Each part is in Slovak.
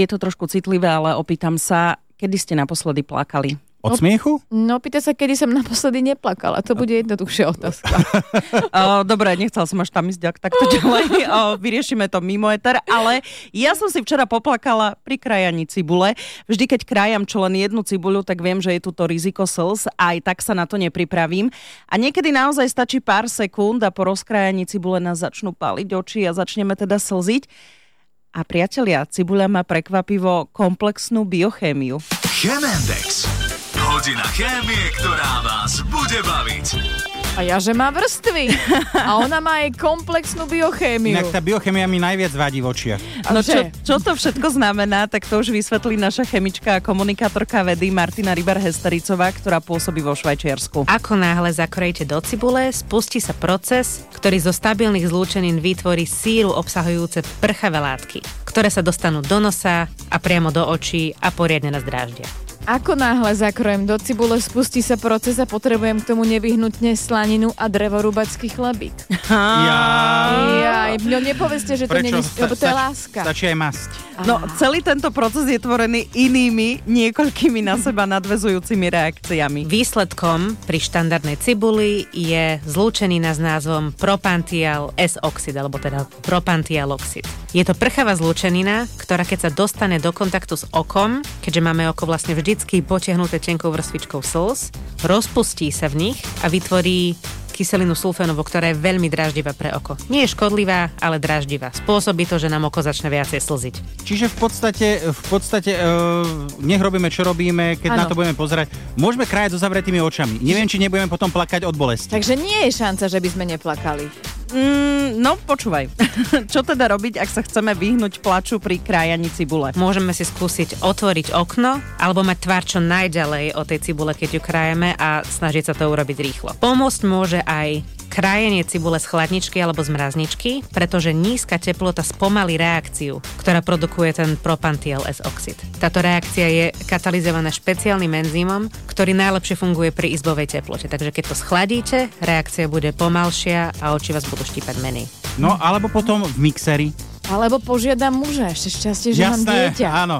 Je to trošku citlivé, ale opýtam sa, kedy ste naposledy plakali? Od smiechu? No, pýta sa, kedy som naposledy neplakala. To bude jednoduchšia otázka. dobre, nechcel som až tam ísť ak takto ďalej. Vyriešime to mimo eter, ale ja som si včera poplakala pri krajaní cibule. Vždy, keď krajam čo len jednu cibuľu, tak viem, že je tu to riziko slz a aj tak sa na to nepripravím. A niekedy naozaj stačí pár sekúnd a po rozkrajaní cibule nás začnú paliť oči a začneme teda slziť. A priatelia, cibuľa má prekvapivo komplexnú biochémiu. Chemendex. Hodina chémie, ktorá vás bude baviť. A ja, že má vrstvy. A ona má aj komplexnú biochémiu. Inak tá biochémia mi najviac vadí v očiach. No čo, čo to všetko znamená, tak to už vysvetlí naša chemička a komunikátorka vedy Martina Rybar-Hestericová, ktorá pôsobí vo Švajčiarsku. Ako náhle zakrojíte do cibule, spustí sa proces, ktorý zo stabilných zlúčenín vytvorí síru obsahujúce prchavé látky, ktoré sa dostanú do nosa a priamo do očí a poriadne nás dráždia. Ako náhle zakrojem do cibule, spustí sa proces a potrebujem k tomu nevyhnutne slaninu a drevorúbacký chlebík. Ja. Ja, no nepovedzte, že to Prečo? není, lebo to je láska. Stačí aj masť. No, celý tento proces je tvorený inými, niekoľkými na seba nadvezujúcimi reakciami. Výsledkom pri štandardnej cibuli je zlúčenina s názvom propantial S-oxid, alebo teda propantial oxid. Je to prchavá zlúčenina, ktorá keď sa dostane do kontaktu s okom, keďže máme oko vlastne vždycky potiahnuté tenkou vrstvičkou slz, rozpustí sa v nich a vytvorí kyselinu sulfénovú, ktorá je veľmi draždivá pre oko. Nie je škodlivá, ale draždivá. Spôsobí to, že nám oko začne viacej slziť. Čiže v podstate, v podstate uh, nech robíme, čo robíme, keď ano. na to budeme pozerať. Môžeme krájať so zavretými očami. Neviem, či nebudeme potom plakať od bolesti. Takže nie je šanca, že by sme neplakali. Mm, no, počúvaj. Čo teda robiť, ak sa chceme vyhnúť plaču pri krájaní cibule? Môžeme si skúsiť otvoriť okno alebo mať tvár čo najďalej od tej cibule, keď ju krajeme a snažiť sa to urobiť rýchlo. Pomôcť môže aj krajenie cibule z chladničky alebo z mrazničky, pretože nízka teplota spomalí reakciu, ktorá produkuje ten propantial S-oxid. Táto reakcia je katalizovaná špeciálnym enzymom, ktorý najlepšie funguje pri izbovej teplote. Takže keď to schladíte, reakcia bude pomalšia a oči vás budú štípať menej. No, alebo potom v mixeri. Alebo požiadam muža, ešte šťastie, že Jasné, mám dieťa. áno.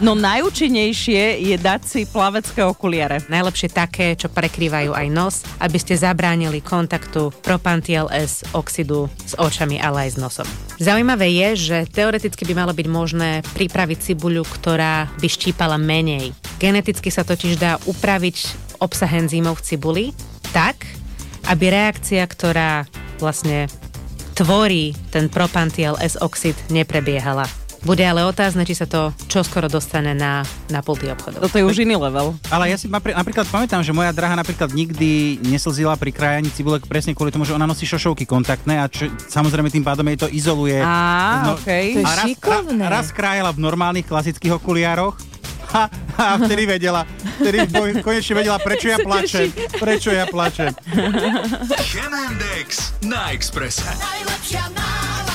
No najúčinnejšie je dať si plavecké okuliare. Najlepšie také, čo prekrývajú aj nos, aby ste zabránili kontaktu propantial S oxidu s očami, ale aj s nosom. Zaujímavé je, že teoreticky by malo byť možné pripraviť cibuľu, ktorá by štípala menej. Geneticky sa totiž dá upraviť obsah enzýmov v cibuli tak, aby reakcia, ktorá vlastne tvorí ten propantial S-oxid, neprebiehala. Bude ale otázne, či sa to čoskoro dostane na, na pulty obchodov. Toto je už iný level. Ale ja si napr- napríklad pamätám, že moja draha napríklad nikdy neslzila pri krájaní cibulek presne kvôli tomu, že ona nosí šošovky kontaktné a čo, samozrejme tým pádom jej to izoluje. Á, No, je a raz, šikovné. raz krájala v normálnych klasických okuliároch a, a vtedy vedela, vtedy konečne vedela, prečo ja plačem. Prečo ja plačem. Chemendex na Exprese. Najlepšia náhrada